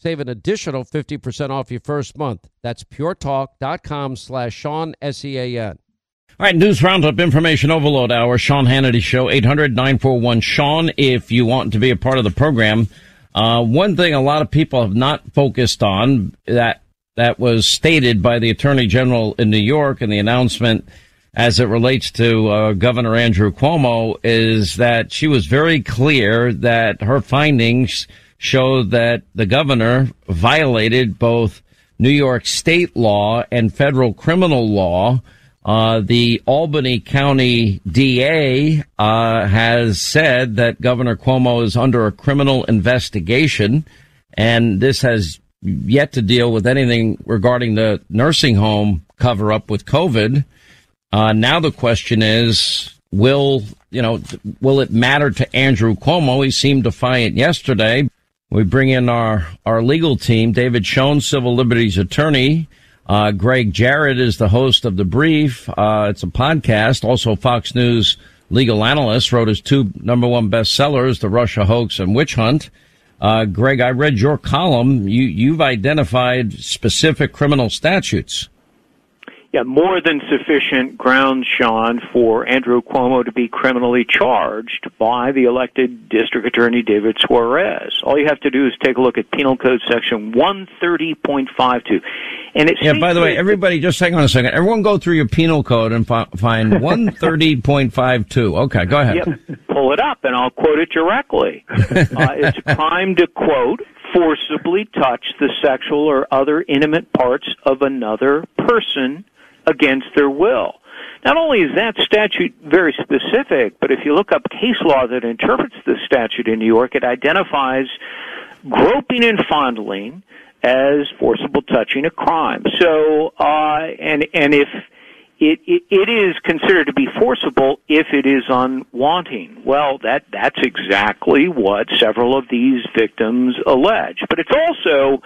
Save an additional 50% off your first month. That's puretalk.com slash Sean, S-E-A-N. All right, news roundup, information overload hour, Sean Hannity Show, 800 941 Sean, if you want to be a part of the program. Uh, one thing a lot of people have not focused on that that was stated by the Attorney General in New York in the announcement as it relates to uh, Governor Andrew Cuomo is that she was very clear that her findings show that the governor violated both New York state law and federal criminal law uh, the Albany County DA uh, has said that Governor Cuomo is under a criminal investigation, and this has yet to deal with anything regarding the nursing home cover up with COVID. Uh, now the question is, will you know, will it matter to Andrew Cuomo? He seemed defiant yesterday. We bring in our our legal team, David Schoen, civil liberties attorney. Uh, Gregg Jarrett is the host of The Brief. Uh, it's a podcast. Also, Fox News legal analyst wrote his two number one bestsellers, The Russia Hoax and Witch Hunt. Uh, Gregg, I read your column. You, you've identified specific criminal statutes yeah, more than sufficient grounds, Sean, for Andrew Cuomo to be criminally charged by the elected District Attorney David Soares. All you have to do is take a look at Penal Code Section 130.52. And it yeah, by the way, everybody, just hang on a second. Everyone go through your penal code and fi- find 130.52. Okay, go ahead. Yep. Pull it up and I'll quote it directly. uh, it's crime to quote, forcibly touch the sexual or other intimate parts of another person against their will. Not only is that statute very specific, but if you look up case law that interprets this statute in New York, it identifies groping and fondling as forcible touching a crime. So, uh, and and if it, it, it is considered to be forcible if it is unwanting. Well, that that's exactly what several of these victims allege. But it's also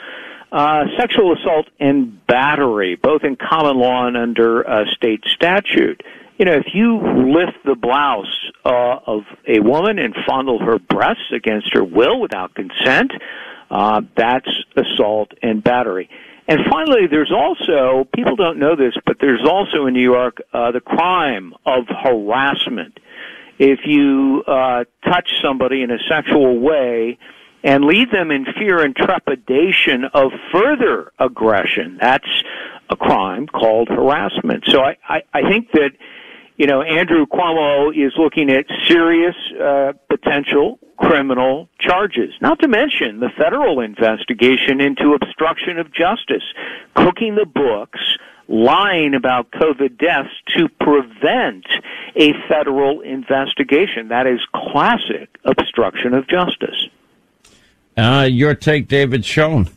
uh, sexual assault and battery, both in common law and under uh, state statute. You know, if you lift the blouse uh, of a woman and fondle her breasts against her will without consent, uh, that's assault and battery. And finally, there's also, people don't know this, but there's also in New York uh, the crime of harassment. If you uh, touch somebody in a sexual way, and leave them in fear and trepidation of further aggression. That's a crime called harassment. So I, I, I think that, you know, Andrew Cuomo is looking at serious uh, potential criminal charges, not to mention the federal investigation into obstruction of justice, cooking the books, lying about COVID deaths to prevent a federal investigation. That is classic obstruction of justice. Uh, your take, David Schoen.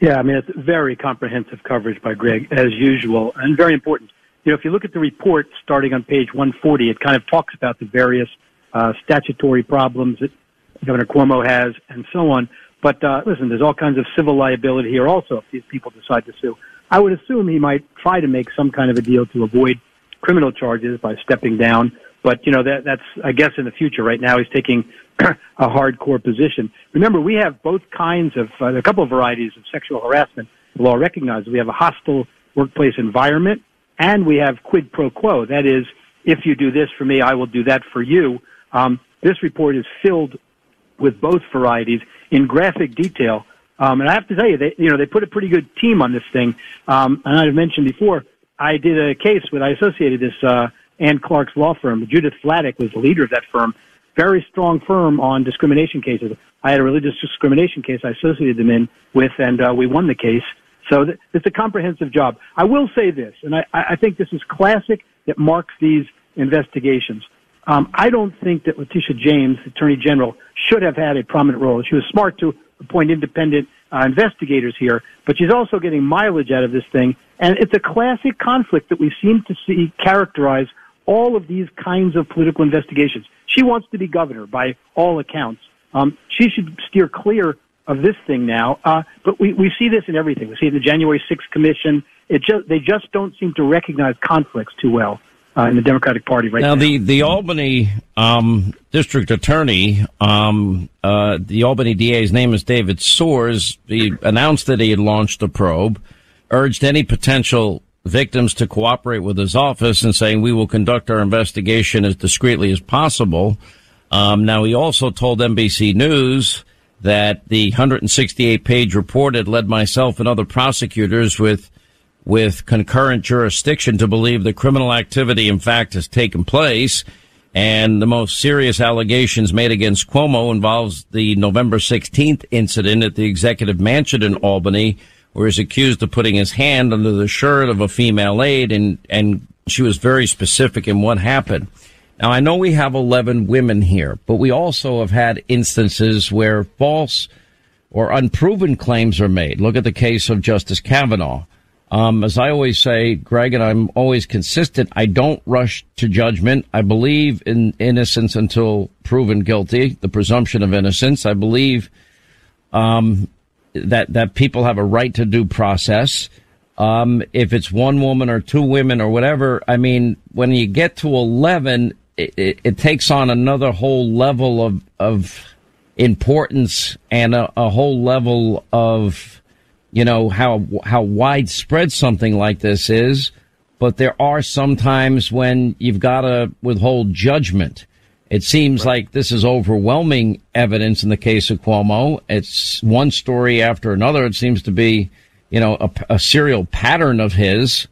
Yeah, I mean, it's very comprehensive coverage by Gregg, as usual, and very important. You know, if you look at the report starting on page 140, it kind of talks about the various uh, statutory problems that Governor Cuomo has and so on. But uh, listen, there's all kinds of civil liability here also if these people decide to sue. I would assume he might try to make some kind of a deal to avoid criminal charges by stepping down. But you know that that's I guess in the future. Right now he's taking a hardcore position. Remember, we have both kinds of, uh, a couple of varieties of sexual harassment. The law recognizes we have a hostile workplace environment and we have quid pro quo. That is, if you do this for me, I will do that for you. Um, this report is filled with both varieties in graphic detail. Um, and I have to tell you, they, you know, they put a pretty good team on this thing. Um, and I've mentioned before, I did a case with, I associated this, uh, Anne Clark's law firm. Judith Vladeck was the leader of that firm very strong firm on discrimination cases. I had a religious discrimination case I associated them in with, and uh, we won the case. So th- it's a comprehensive job. I will say this, and I, I think this is classic that marks these investigations. Um, I don't think that Letitia James, Attorney General, should have had a prominent role. She was smart to appoint independent uh, investigators here, but she's also getting mileage out of this thing. And it's a classic conflict that we seem to see characterize all of these kinds of political investigations. She wants to be governor by all accounts. Um, she should steer clear of this thing now. Uh, but we, we see this in everything. We see it in the January 6th commission. It just, they just don't seem to recognize conflicts too well. Uh, in the Democratic Party right now. Now, the, the Albany um, district attorney, um, uh, the Albany DA's name is David Soares. He announced that he had launched a probe, urged any potential victims to cooperate with his office and saying we will conduct our investigation as discreetly as possible. Um, now, he also told NBC News that the 168 page report had led myself and other prosecutors with with concurrent jurisdiction to believe the criminal activity in fact has taken place. And the most serious allegations made against Cuomo involves the November 16th incident at the executive mansion in Albany, where he's accused of putting his hand under the shirt of a female aide and, and she was very specific in what happened. Now I know we have 11 women here, but we also have had instances where false or unproven claims are made. Look at the case of Justice Kavanaugh. Um, as I always say, Gregg, and I'm always consistent, I don't rush to judgment. I believe in innocence until proven guilty, the presumption of innocence. I believe um, that that people have a right to due process. Um, if it's one woman or two women or whatever, I mean, when you get to eleven, it, it, it takes on another whole level of of importance and a, a whole level of you know how how widespread something like this is. But there are some times when you've got to withhold judgment. It seems right. like this is overwhelming evidence in the case of Cuomo. It's one story after another. It seems to be, you know, a, a serial pattern of his.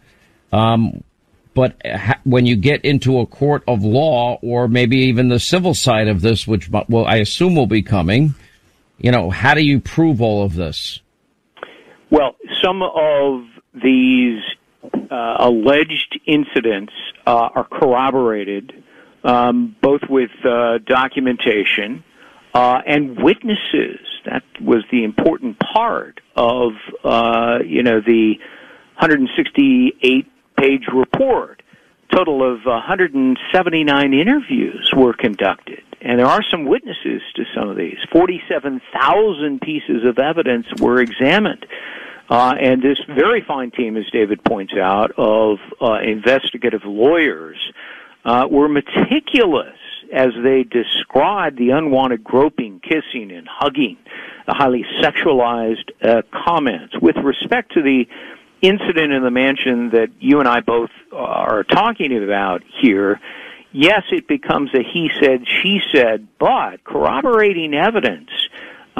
Um, but ha- when you get into a court of law or maybe even the civil side of this, which well, I assume will be coming, you know, how do you prove all of this? Well, some of these uh, alleged incidents uh, are corroborated um, both with uh, documentation uh, and witnesses. That was the important part of uh, you know the 168 page report. Total of 179 interviews were conducted, and there are some witnesses to some of these. 47,000 pieces of evidence were examined. Uh, and this very fine team, as David points out, of uh, investigative lawyers uh, were meticulous as they described the unwanted groping, kissing, and hugging, the highly sexualized uh, comments. With respect to the incident in the mansion that you and I both are talking about here, yes, it becomes a he said, she said, but corroborating evidence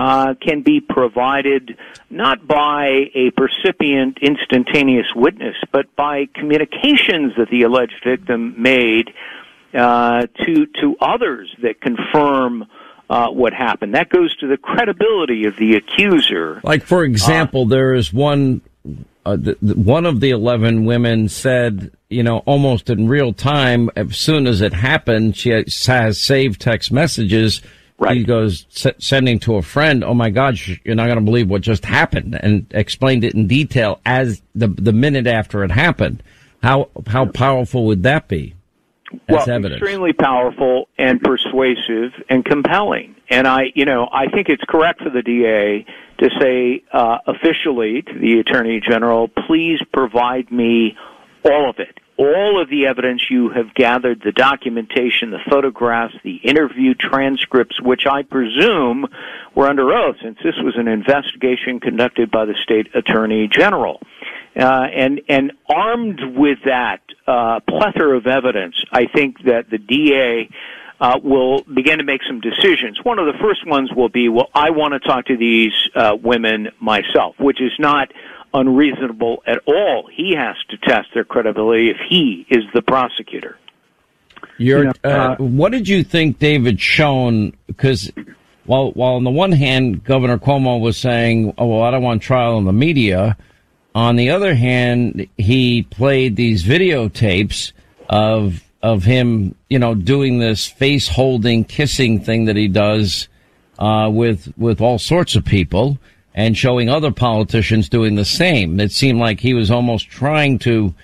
uh, can be provided not by a percipient instantaneous witness, but by communications that the alleged victim made uh, to to others that confirm uh, what happened. That goes to the credibility of the accuser. Like for example, there is one. Uh, the, the, one of the 11 women said, you know, almost in real time, as soon as it happened, she has saved text messages Right. He goes s- sending to a friend, "Oh my God, you're not going to believe what just happened," and explained it in detail as the the minute after it happened. How how powerful would that be? As well, evidence? extremely powerful and persuasive and compelling. And I, you know, I think it's correct for the DA to say uh, officially to the Attorney General, please provide me all of it. All of the evidence you have gathered, the documentation, the photographs, the interview transcripts, which I presume were under oath since this was an investigation conducted by the state attorney general. Uh, and and armed with that uh, plethora of evidence, I think that the DA uh, will begin to make some decisions. One of the first ones will be, well, I want to talk to these uh, women myself, which is not unreasonable at all. He has to test their credibility if he is the prosecutor. You're, Yeah, uh, uh, what did you think David Schoen? Because while while on the one hand, Governor Cuomo was saying, "Oh well, I don't want trial in the media," on the other hand, he played these videotapes of of him, you know, doing this face holding, kissing thing that he does uh, with with all sorts of people, and showing other politicians doing the same. It seemed like he was almost trying to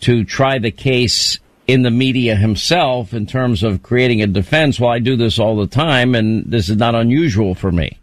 to try the case in the media himself in terms of creating a defense. Well, I do this all the time, and this is not unusual for me.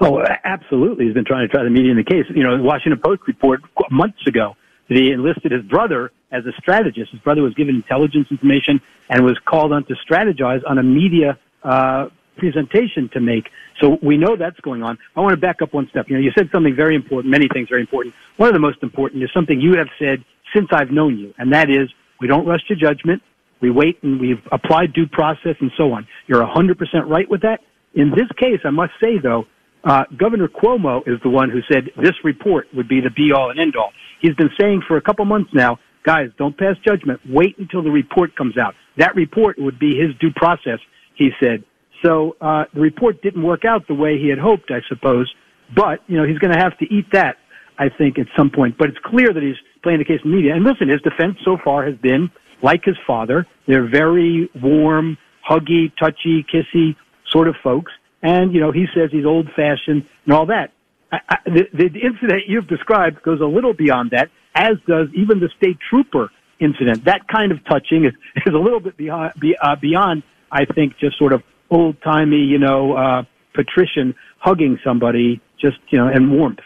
Oh, absolutely. He's been trying to try the media in the case. You know, the Washington Post report months ago that he enlisted his brother as a strategist. His brother was given intelligence information and was called on to strategize on a media uh, presentation to make. So we know that's going on. I want to back up one step. You know, you said something very important, many things very important. One of the most important is something you have said since I've known you, and that is we don't rush to judgment. We wait and we've applied due process and so on. You're 100% right with that. In this case, I must say though, uh, Governor Cuomo is the one who said this report would be the be all and end all. He's been saying for a couple months now, guys, don't pass judgment. Wait until the report comes out. That report would be his due process, he said. So, uh, the report didn't work out the way he had hoped, I suppose. But, you know, he's going to have to eat that, I think, at some point. But it's clear that he's playing the case in the media. And listen, his defense so far has been like his father. They're very warm, huggy, touchy, kissy sort of folks. And, you know, he says he's old fashioned and all that. I, I, the, the incident you've described goes a little beyond that, as does even the state trooper incident. That kind of touching is, is a little bit beyond, be, uh, beyond, I think, just sort of old timey, you know, uh, patrician hugging somebody just, you know, and warmth.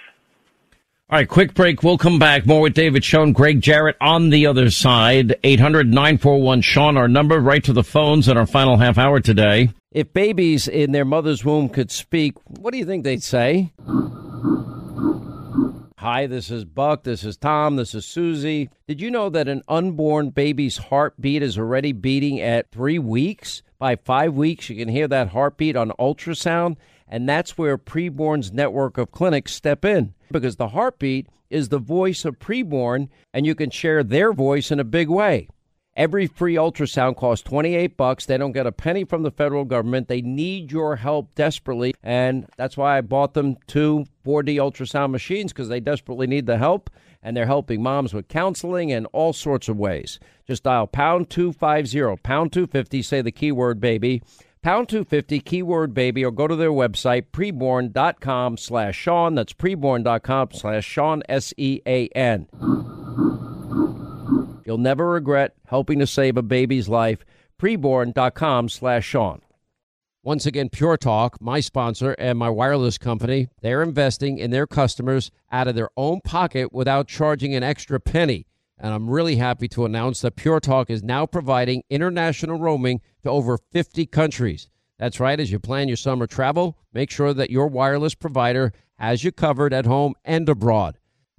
All right, quick break. We'll come back. More with David Schoen, Gregg Jarrett on the other side. 800 941 Sean, our number, right to the phones in our final half hour today. If babies in their mother's womb could speak, what do you think they'd say? Hi, this is Buck. This is Tom. This is Susie. Did you know that an unborn baby's heartbeat is already beating at three weeks? By five weeks, you can hear that heartbeat on ultrasound. And that's where Preborn's network of clinics step in because the heartbeat is the voice of preborn, and you can share their voice in a big way. Every free ultrasound costs 28 bucks. They don't get a penny from the federal government. They need your help desperately, and that's why I bought them two 4D ultrasound machines because they desperately need the help, and they're helping moms with counseling and all sorts of ways. Just dial pound 250, pound 250, say the keyword baby, pound 250, keyword baby, or go to their website, preborn.com slash Sean. That's preborn.com slash Sean, S E A N. You'll never regret helping to save a baby's life. Preborn.com slash Sean. Once again, Pure Talk, my sponsor and my wireless company, they're investing in their customers out of their own pocket without charging an extra penny. And I'm really happy to announce that Pure Talk is now providing international roaming to over 50 countries. That's right, as you plan your summer travel, make sure that your wireless provider has you covered at home and abroad.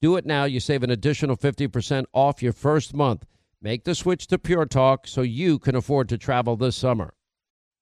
Do it now. You save an additional 50% off your first month. Make the switch to Pure Talk so you can afford to travel this summer.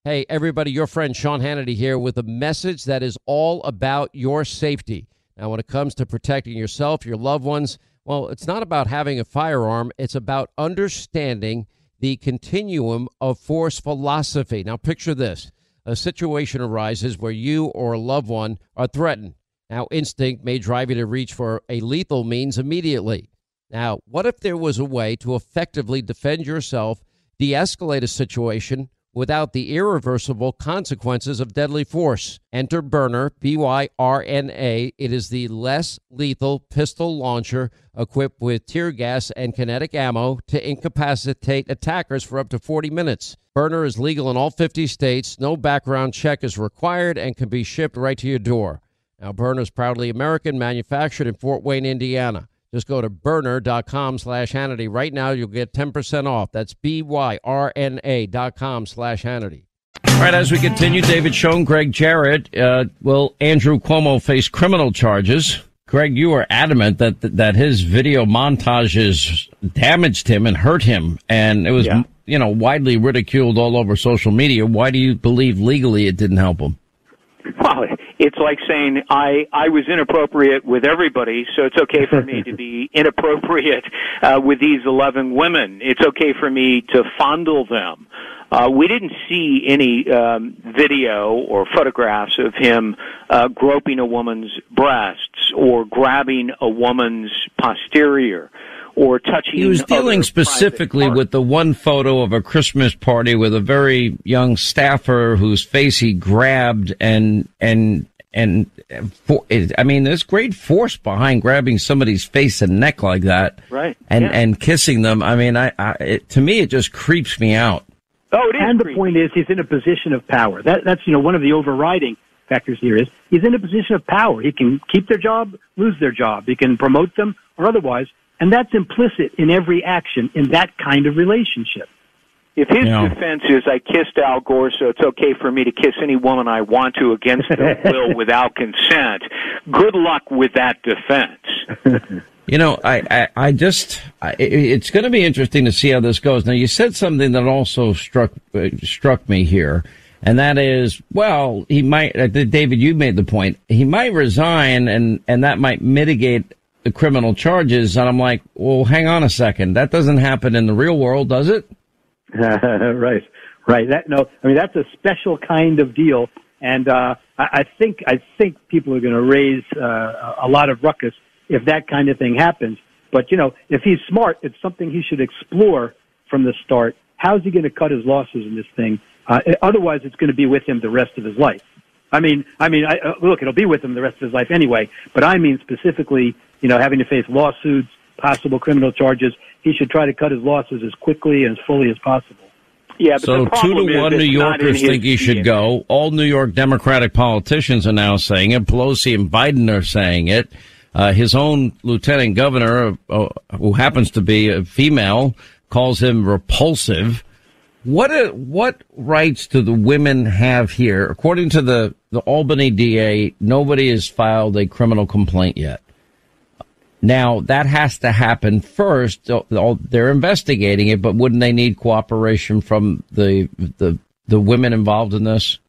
Hey, everybody, your friend Sean Hannity here with a message that is all about your safety. Now, when it comes to protecting yourself, your loved ones, well, it's not about having a firearm, it's about understanding the continuum of force philosophy. Now, picture this a situation arises where you or a loved one are threatened. Now, instinct may drive you to reach for a lethal means immediately. Now, what if there was a way to effectively defend yourself, de escalate a situation, without the irreversible consequences of deadly force. Enter Byrna, B Y R N A. It is the less lethal pistol launcher equipped with tear gas and kinetic ammo to incapacitate attackers for up to 40 minutes. Byrna is legal in all 50 states. No background check is required and can be shipped right to your door. Now, Byrna is proudly American, manufactured in Fort Wayne, Indiana. Just go to byrna.com slash Hannity. Right now, you'll get 10% off. That's B-Y-R-N-A dot com slash Hannity. All right, as we continue, David Schoen, Gregg Jarrett, uh, will Andrew Cuomo face criminal charges? Gregg, you are adamant that that his video montages damaged him and hurt him, and it was yeah. you know widely ridiculed all over social media. Why do you believe legally it didn't help him? Well, it's like saying I I was inappropriate with everybody, so it's okay for me to be inappropriate uh, with these eleven women. It's okay for me to fondle them. Uh, we didn't see any um, video or photographs of him uh, groping a woman's breasts or grabbing a woman's posterior or touching. He was dealing specifically with the one photo of a Christmas party with a very young staffer whose face he grabbed and and and for, I mean, there's great force behind grabbing somebody's face and neck like that, right? And yeah. and kissing them. I mean, I, I it, to me it just creeps me out. Oh, it is. And creepy. the point is, he's in a position of power. That that's you know one of the overriding factors here is he's in a position of power. He can keep their job, lose their job. He can promote them or otherwise. And that's implicit in every action in that kind of relationship. If his defense is I kissed Al Gore, so it's okay for me to kiss any woman I want to against their will without consent, good luck with that defense. You know, I, I, I just, I, it's going to be interesting to see how this goes. Now, you said something that also struck, uh, struck me here, and that is, well, he might, uh, David, you made the point, he might resign and, and that might mitigate the criminal charges. And I'm like, well, hang on a second. That doesn't happen in the real world, does it? right, right. That no, I mean that's a special kind of deal, and uh, I, I think I think people are going to raise uh, a lot of ruckus if that kind of thing happens. But you know, if he's smart, it's something he should explore from the start. How's he going to cut his losses in this thing? Uh, otherwise, it's going to be with him the rest of his life. I mean, I mean, I, uh, look, it'll be with him the rest of his life anyway. But I mean specifically, you know, having to face lawsuits, possible criminal charges. He should try to cut his losses as quickly and as fully as possible. Yeah, so two to one New Yorkers think he should go. All New York Democratic politicians are now saying it. Pelosi and Biden are saying it. Uh, his own lieutenant governor, uh, who happens to be a female, calls him repulsive. What uh, what rights do the women have here? According to the the Albany DA, nobody has filed a criminal complaint yet. Now that has to happen first. They're investigating it, but wouldn't they need cooperation from the the the women involved in this?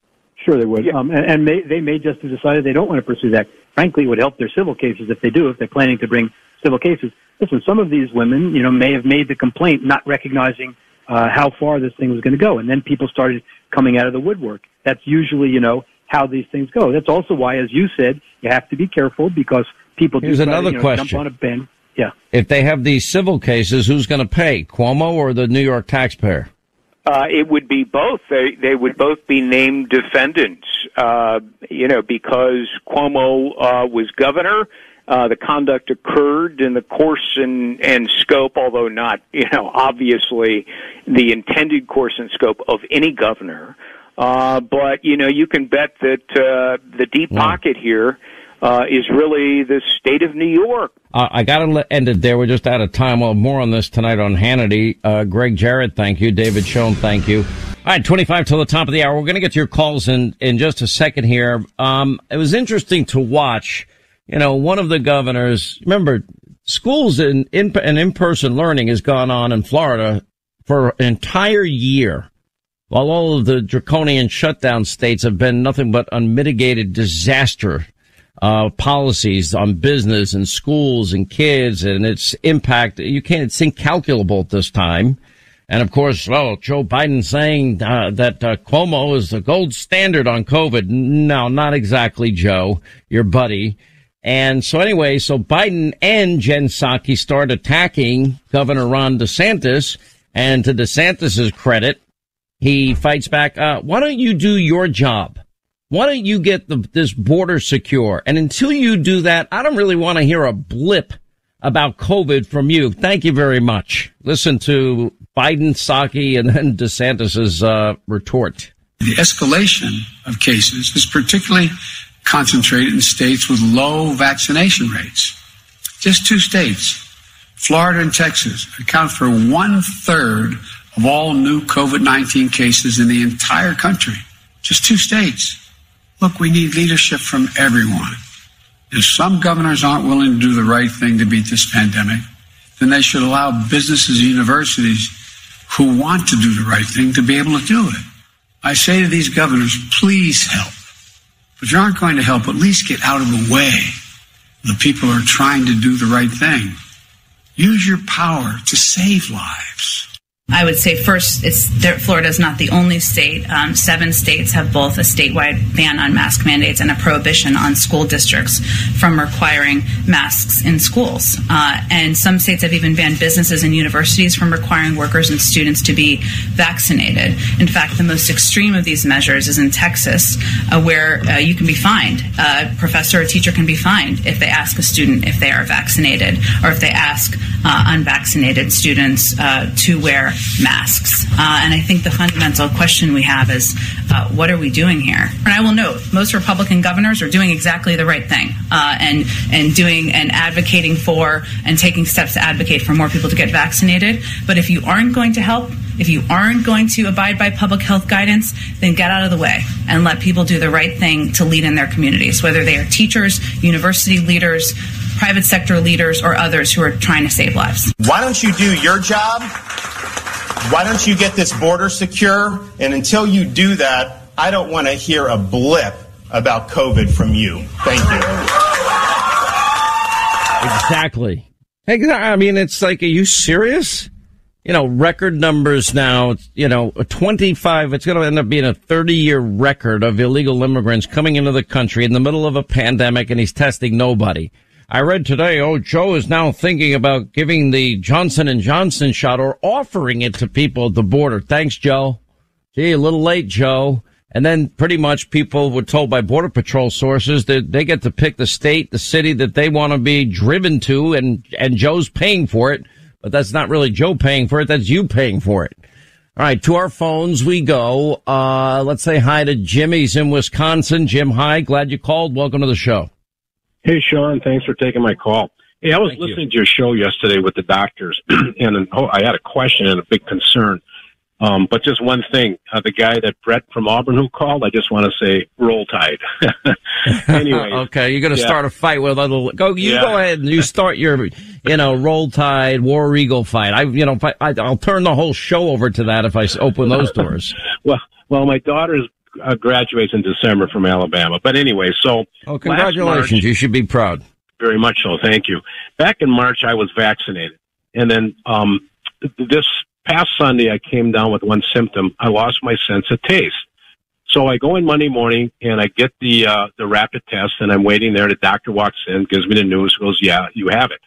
Sure, they would. Yeah. Um, and, and may, they may just have decided they don't want to pursue that. Frankly, it would help their civil cases if they do, if they're planning to bring civil cases. Listen, some of these women, you know, may have made the complaint not recognizing uh, how far this thing was going to go, and then people started coming out of the woodwork. That's usually, you know, how these things go. That's also why, as you said, you have to be careful because people Here's do another to, you know, question. jump on a bin. Yeah. If they have these civil cases, who's going to pay, Cuomo or the New York taxpayer? Uh, it would be both. They they would both be named defendants. Uh, you know, because Cuomo uh, was governor. Uh, the conduct occurred in the course and, and scope, although not, you know, obviously the intended course and scope of any governor. Uh, but you know, you can bet that uh, the deep pocket here uh, is really the state of New York. Uh, I got to end it there. We're just out of time. Well, more on this tonight on Hannity. Uh, Gregg Jarrett, thank you. David Schoen, thank you. All right, 25 till the top of the hour. We're going to get to your calls in, in just a second here. Um, it was interesting to watch, you know, one of the governors, remember, schools in, in, and in-person learning has gone on in Florida for an entire year. while all of the draconian shutdown states have been nothing but unmitigated disaster uh, policies on business and schools and kids and its impact, you can't, it's incalculable at this time. And of course, well, Joe Biden saying uh, that uh, Cuomo is the gold standard on COVID. No, not exactly, Joe, your buddy. And so anyway, so Biden and Jen Psaki start attacking Governor Ron DeSantis. And to DeSantis's credit, he fights back. Uh, why don't you do your job? Why don't you get the, this border secure? And until you do that, I don't really want to hear a blip about COVID from you. Thank you very much. Listen to Biden, Psaki, and then DeSantis's uh, retort. The escalation of cases is particularly concentrated in states with low vaccination rates. Just two states, Florida and Texas, account for one third of all new COVID 19 cases in the entire country. Just two states. Look, we need leadership from everyone. If some governors aren't willing to do the right thing to beat this pandemic, then they should allow businesses and universities who want to do the right thing to be able to do it. I say to these governors, please help. But you aren't going to help, at least get out of the way. The people are trying to do the right thing. Use your power to save lives. I would say first, it's Florida is not the only state. Um, seven states have both a statewide ban on mask mandates and a prohibition on school districts from requiring masks in schools. Uh, and some states have even banned businesses and universities from requiring workers and students to be vaccinated. In fact, the most extreme of these measures is in Texas, uh, where uh, you can be fined. A professor or teacher can be fined if they ask a student if they are vaccinated or if they ask uh, unvaccinated students uh, to wear masks. Uh, and I think the fundamental question we have is uh, what are we doing here? And I will note most Republican governors are doing exactly the right thing uh, and and doing and advocating for and taking steps to advocate for more people to get vaccinated. But if you aren't going to help, if you aren't going to abide by public health guidance, then get out of the way and let people do the right thing to lead in their communities, whether they are teachers, university leaders, private sector leaders, or others who are trying to save lives. Why don't you do your job? Why don't you get this border secure? And until you do that, I don't want to hear a blip about COVID from you. Thank you. Exactly. I mean, it's like, are you serious? You know, record numbers now, you know, 25, it's going to end up being a 30 year record of illegal immigrants coming into the country in the middle of a pandemic and he's testing nobody. I read today, oh, Joe is now thinking about giving the Johnson and Johnson shot or offering it to people at the border. Thanks, Joe. Gee, a little late, Joe. And then pretty much people were told by Border Patrol sources that they get to pick the state, the city that they want to be driven to, and, and Joe's paying for it. But that's not really Joe paying for it. That's you paying for it. All right, to our phones we go. Uh, let's say hi to Jimmy's in Wisconsin. Jim, hi. Glad you called. Welcome to the show. Hey, Sean, thanks for taking my call. Hey, I was Thank listening you. to your show yesterday with the doctors, and oh, I had a question and a big concern. Um, but just one thing, uh, the guy that Brett from Auburn who called, I just want to say roll tide. anyway, okay, you're going to yeah. start a fight with other. Go, you yeah. go ahead and you start your, you know, roll tide, war eagle fight. I, you know, I, I'll turn the whole show over to that if I open those doors. well, well, my daughter's uh, graduates in December from Alabama. But anyway, so oh, congratulations! March, you should be proud. Very much so. Thank you. Back in March, I was vaccinated, and then um, this past Sunday, I came down with one symptom. I lost my sense of taste. So I go in Monday morning and I get the uh, the rapid test, and I'm waiting there. The doctor walks in, gives me the news, goes, "Yeah, you have it."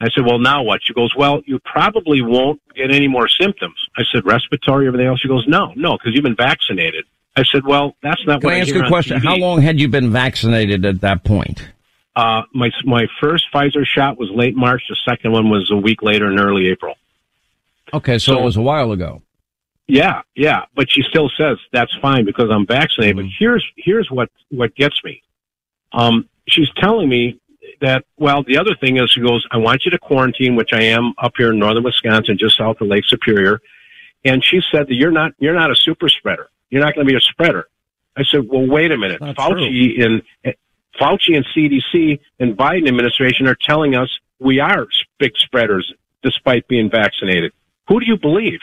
I said, well, now what? She goes, well, you probably won't get any more symptoms. I said, respiratory, everything else? She goes, no, no, because you've been vaccinated. I said, "Well, that's not Can what I ask you a question? How long had you been vaccinated at that point?" Uh, my my first Pfizer shot was late March. The second one was a week later in early April. Okay, so, so it was a while ago. Yeah, yeah, but she still says that's fine because I'm vaccinated. Mm-hmm. But here's here's what what gets me. Um, she's telling me that well, the other thing is she goes, I want you to quarantine, which I am up here in northern Wisconsin, just south of Lake Superior. And she said that you're not you're not a super spreader. You're not going to be a spreader. I said, well, wait a minute. Fauci true. and Fauci and CDC and Biden administration are telling us we are big spreaders despite being vaccinated. Who do you believe?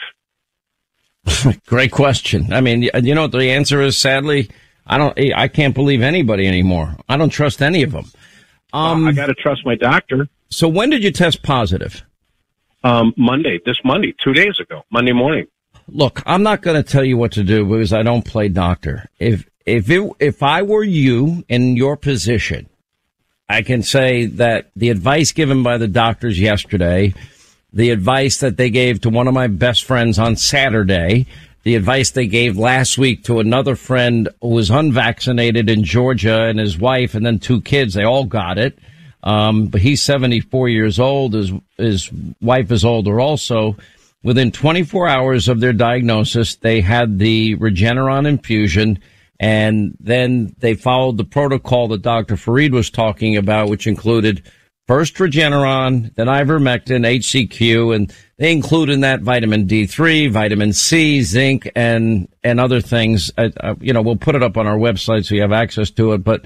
Great question. I mean, you know what the answer is? Sadly, I don't. I can't believe anybody anymore. I don't trust any of them. Um, I got to trust my doctor. So when did you test positive? Um, Monday. This Monday, two days ago, Monday morning. Look, I'm not going to tell you what to do because I don't play doctor. If if it, if I were you in your position, I can say that the advice given by the doctors yesterday the advice that they gave to one of my best friends on Saturday, the advice they gave last week to another friend who was unvaccinated in Georgia and his wife and then two kids. They all got it. Um, but he's 74 years old. His, his wife is older also. Within 24 hours of their diagnosis, they had the Regeneron infusion and then they followed the protocol that Dr. Fareed was talking about, which included First Regeneron, then ivermectin, HCQ, and they include in that vitamin D3, vitamin C, zinc, and and other things. Uh, uh, you know, we'll put it up on our website so you have access to it. But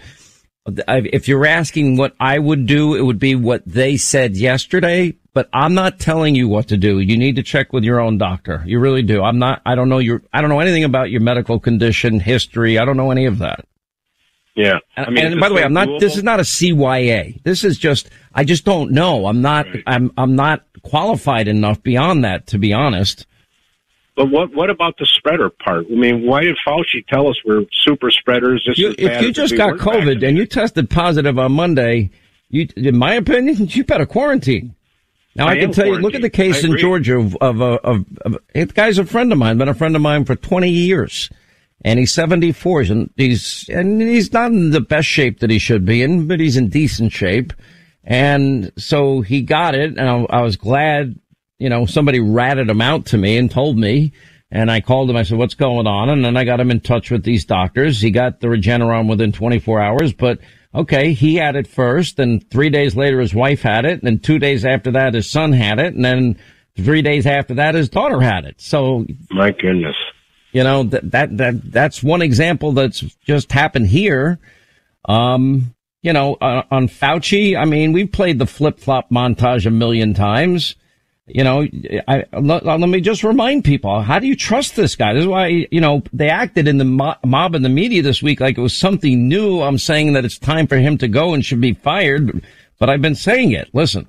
if you're asking what I would do, it would be what they said yesterday. But I'm not telling you what to do. You need to check with your own doctor. You really do. I'm not. I don't know your. I don't know anything about your medical condition, history. I don't know any of that. Yeah. I mean, and by the way, I'm not, doable? this is not a CYA. This is just, I just don't know. I'm not, right. I'm, I'm not qualified enough beyond that, to be honest. But what, what about the spreader part? I mean, why did Fauci tell us we're super spreaders? Just you, if you just got COVID vaccinated? and you tested positive on Monday, you, in my opinion, you better quarantine. Now I, I can tell you, look at the case in Georgia of, of, uh, of, of, of, the guy's a friend of mine, been a friend of mine for 20 years. And he's 74 and he's and he's not in the best shape that he should be in but he's in decent shape. And so he got it and I, I, was glad you know somebody ratted him out to me and told me. And I called him I said what's going on? And then I got him in touch with these doctors. He got the Regeneron within 24 hours but okay he had it first and 3 days later his wife had it and 2 days after that his son had it and then 3 days after that his daughter had it so my goodness you know, that, that, that, that's one example that's just happened here. Um, you know, uh, on Fauci, I mean, we've played the flip flop montage a million times. You know, I, let, let, me just remind people, how do you trust this guy? This is why, you know, they acted in the mob in the media this week like it was something new. I'm saying that it's time for him to go and should be fired, but I've been saying it. Listen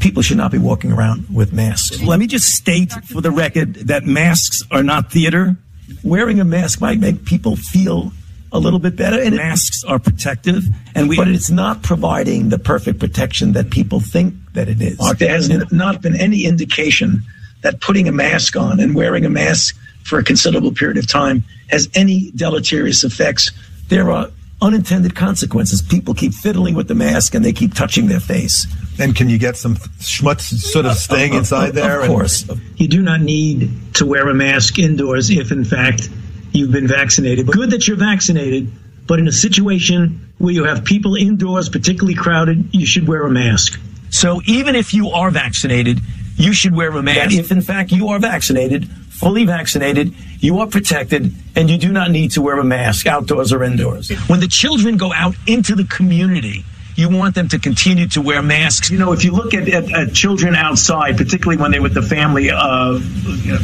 people should not be walking around with masks. Let me just state for the record that masks are not theater. Wearing a mask might make people feel a little bit better, and masks are protective, and we, but it's not providing the perfect protection that people think that it is. Mark, there has not been any indication that putting a mask on and wearing a mask for a considerable period of time has any deleterious effects. There are unintended consequences. People keep fiddling with the mask and they keep touching their face. And can you get some schmutz sort of staying uh, inside there? Of course. You do not need to wear a mask indoors if, in fact, you've been vaccinated. Good that you're vaccinated, but in a situation where you have people indoors, particularly crowded, you should wear a mask. So even if you are vaccinated, you should wear a mask. if, in fact, you are vaccinated, fully vaccinated, you are protected, and you do not need to wear a mask outdoors or indoors. When the children go out into the community, you want them to continue to wear masks. You know, if you look at, at, at children outside, particularly when they're with the family, uh,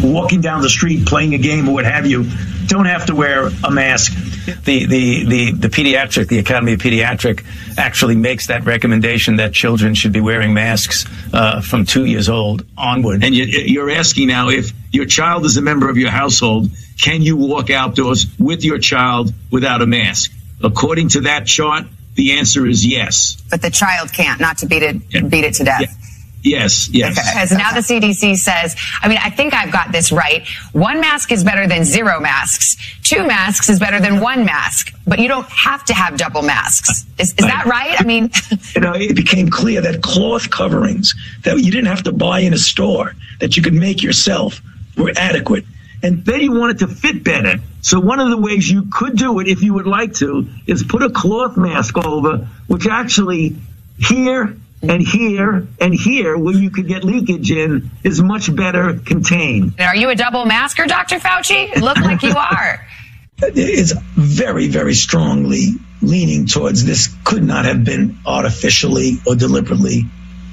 walking down the street, playing a game or what have you, don't have to wear a mask. The, the, the, the pediatric, the Academy of Pediatric actually makes that recommendation that children should be wearing masks uh, from two years old onward. And you're asking now if your child is a member of your household, can you walk outdoors with your child without a mask? According to that chart, the answer is yes. But the child can't, not to beat it, yeah. beat it to death. Yeah. Yes, yes. Because now the CDC says, I mean, I think I've got this right. One mask is better than zero masks. Two masks is better than one mask. But you don't have to have double masks. Is, is that right? I mean, you know, it became clear that cloth coverings that you didn't have to buy in a store, that you could make yourself, were adequate. And then you want it to fit better. So one of the ways you could do it, if you would like to, is put a cloth mask over, which actually here and here and here, where you could get leakage in, is much better contained. Are you a double masker, Dr. Fauci? Look like you are. It's very, very strongly leaning towards this could not have been artificially or deliberately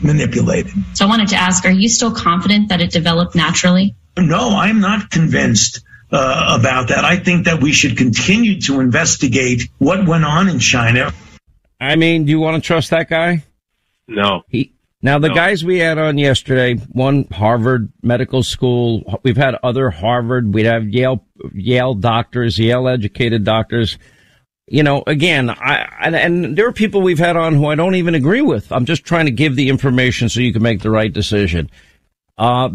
manipulated. So I wanted to ask, are you still confident that it developed naturally? No, I'm not convinced uh, about that. I think that we should continue to investigate what went on in China. I mean, do you want to trust that guy? No. He now the No. guys we had on yesterday, one Harvard Medical School. We've had other Harvard. We'd have Yale Yale doctors, Yale educated doctors. You know, again, I and, and there are people we've had on who I don't even agree with. I'm just trying to give the information so you can make the right decision. Uh,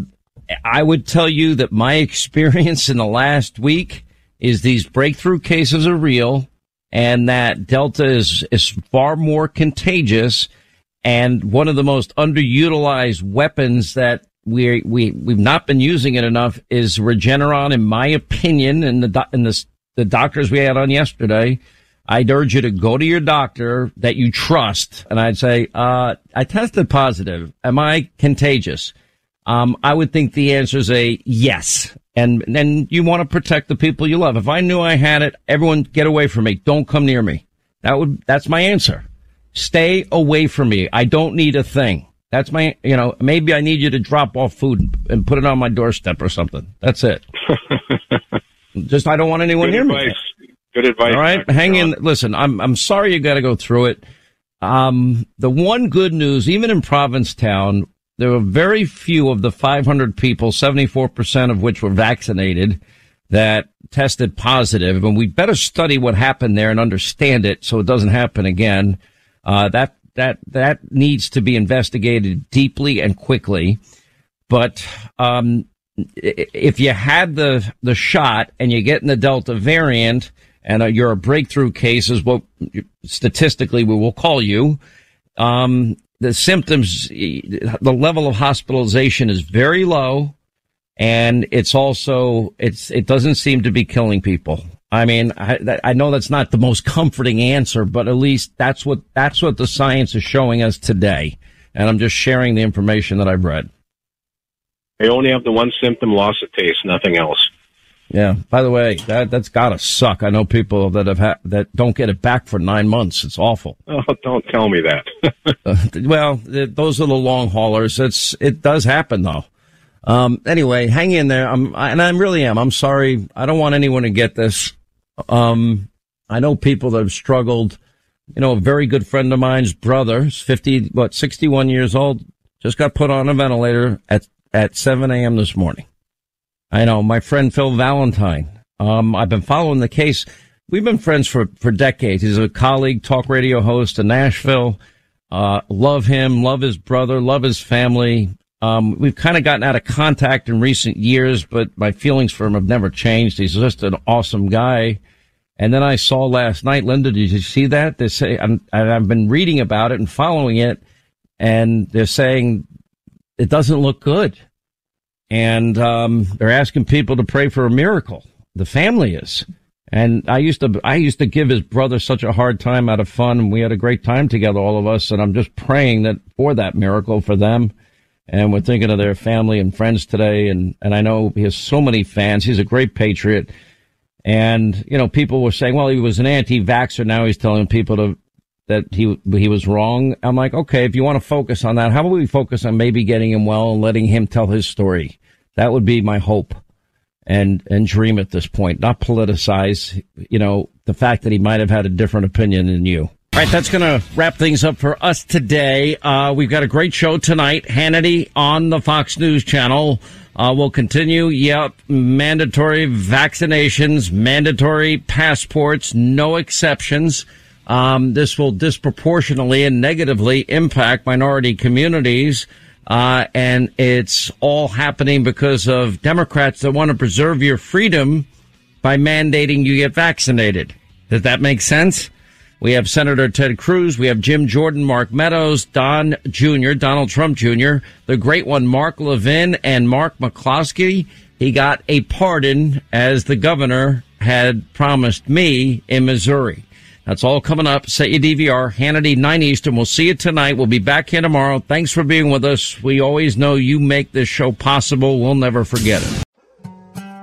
I would tell you that my experience in the last week is these breakthrough cases are real and that Delta is, is far more contagious and one of the most underutilized weapons that we we we've not been using it enough is Regeneron, in my opinion, and the and the the doctors we had on yesterday. I'd urge you to go to your doctor that you trust, and I'd say, uh, I tested positive. Am I contagious? Um, I would think the answer is a yes. And then you want to protect the people you love. If I knew I had it, everyone get away from me. Don't come near me. That would, that's my answer. Stay away from me. I don't need a thing. That's my, you know, maybe I need you to drop off food and put it on my doorstep or something. That's it. Just, I don't want anyone Good near me. advice. Good advice. All right, hang in. Listen, I'm I'm sorry you got to go through it. Um, the one good news, even in Provincetown, there were very few of the 500 people, 74 percent of which were vaccinated, that tested positive. And we better study what happened there and understand it so it doesn't happen again. Uh, that that that needs to be investigated deeply and quickly. But um, if you had the the shot and you get in the Delta variant and uh, you're a breakthrough case, is what statistically we will call you. Um, the symptoms, the level of hospitalization is very low, and it's also it's it doesn't seem to be killing people. I mean, I, that- I know that's not the most comforting answer, but at least that's what that's what the science is showing us today. And I'm just sharing the information that I've read. They only have the one symptom, loss of taste, nothing else. Yeah. By the way, that that's gotta suck. I know people that have ha- that don't get it back for nine months. It's awful. Oh, don't tell me that. Uh, well, th- those are the long haulers. It's it does happen though. Um, anyway, hang in there. I'm I, and I really am. I'm sorry. I don't want anyone to get this. Um, I know people that have struggled. You know, a very good friend of mine's brother, 50, what, 61 years old, just got put on a ventilator at, at 7 a.m. this morning. I know my friend Phil Valentine. Um, I've been following the case. We've been friends for, for decades. He's a colleague, talk radio host in Nashville. Uh, love him, love his brother, love his family. Um, we've kind of gotten out of contact in recent years, but my feelings for him have never changed. He's just an awesome guy. And then I saw last night, Linda, did you see that? They say, and I've been reading about it and following it, and they're saying it doesn't look good. And, um, they're asking people to pray for a miracle. The family is. And I used to, I used to give his brother such a hard time out of fun, and we had a great time together, all of us. And I'm just praying that for that miracle for them. And we're thinking of their family and friends today. And, and I know he has so many fans. He's a great patriot. And, you know, people were saying, well, he was an anti-vaxxer. Now he's telling people to, that he, he was wrong. I'm like, okay, if you want to focus on that, how about we focus on maybe getting him well and letting him tell his story? That would be my hope and, and dream at this point, not politicize, you know, the fact that he might have had a different opinion than you. All right, that's going to wrap things up for us today. Uh, we've got a great show tonight. Hannity on the Fox News channel. Uh, we'll continue. Yep. Mandatory vaccinations, mandatory passports, no exceptions. Um, this will disproportionately and negatively impact minority communities. Uh, and it's all happening because of Democrats that want to preserve your freedom by mandating you get vaccinated. Does that make sense? We have Senator Ted Cruz. We have Jim Jordan, Mark Meadows, Don Jr., Donald Trump Jr., the great one, Mark Levin, and Mark McCloskey. He got a pardon as the governor had promised me in Missouri. That's all coming up. Set your DVR, Hannity 9 Eastern. We'll see you tonight. We'll be back here tomorrow. Thanks for being with us. We always know you make this show possible. We'll never forget it.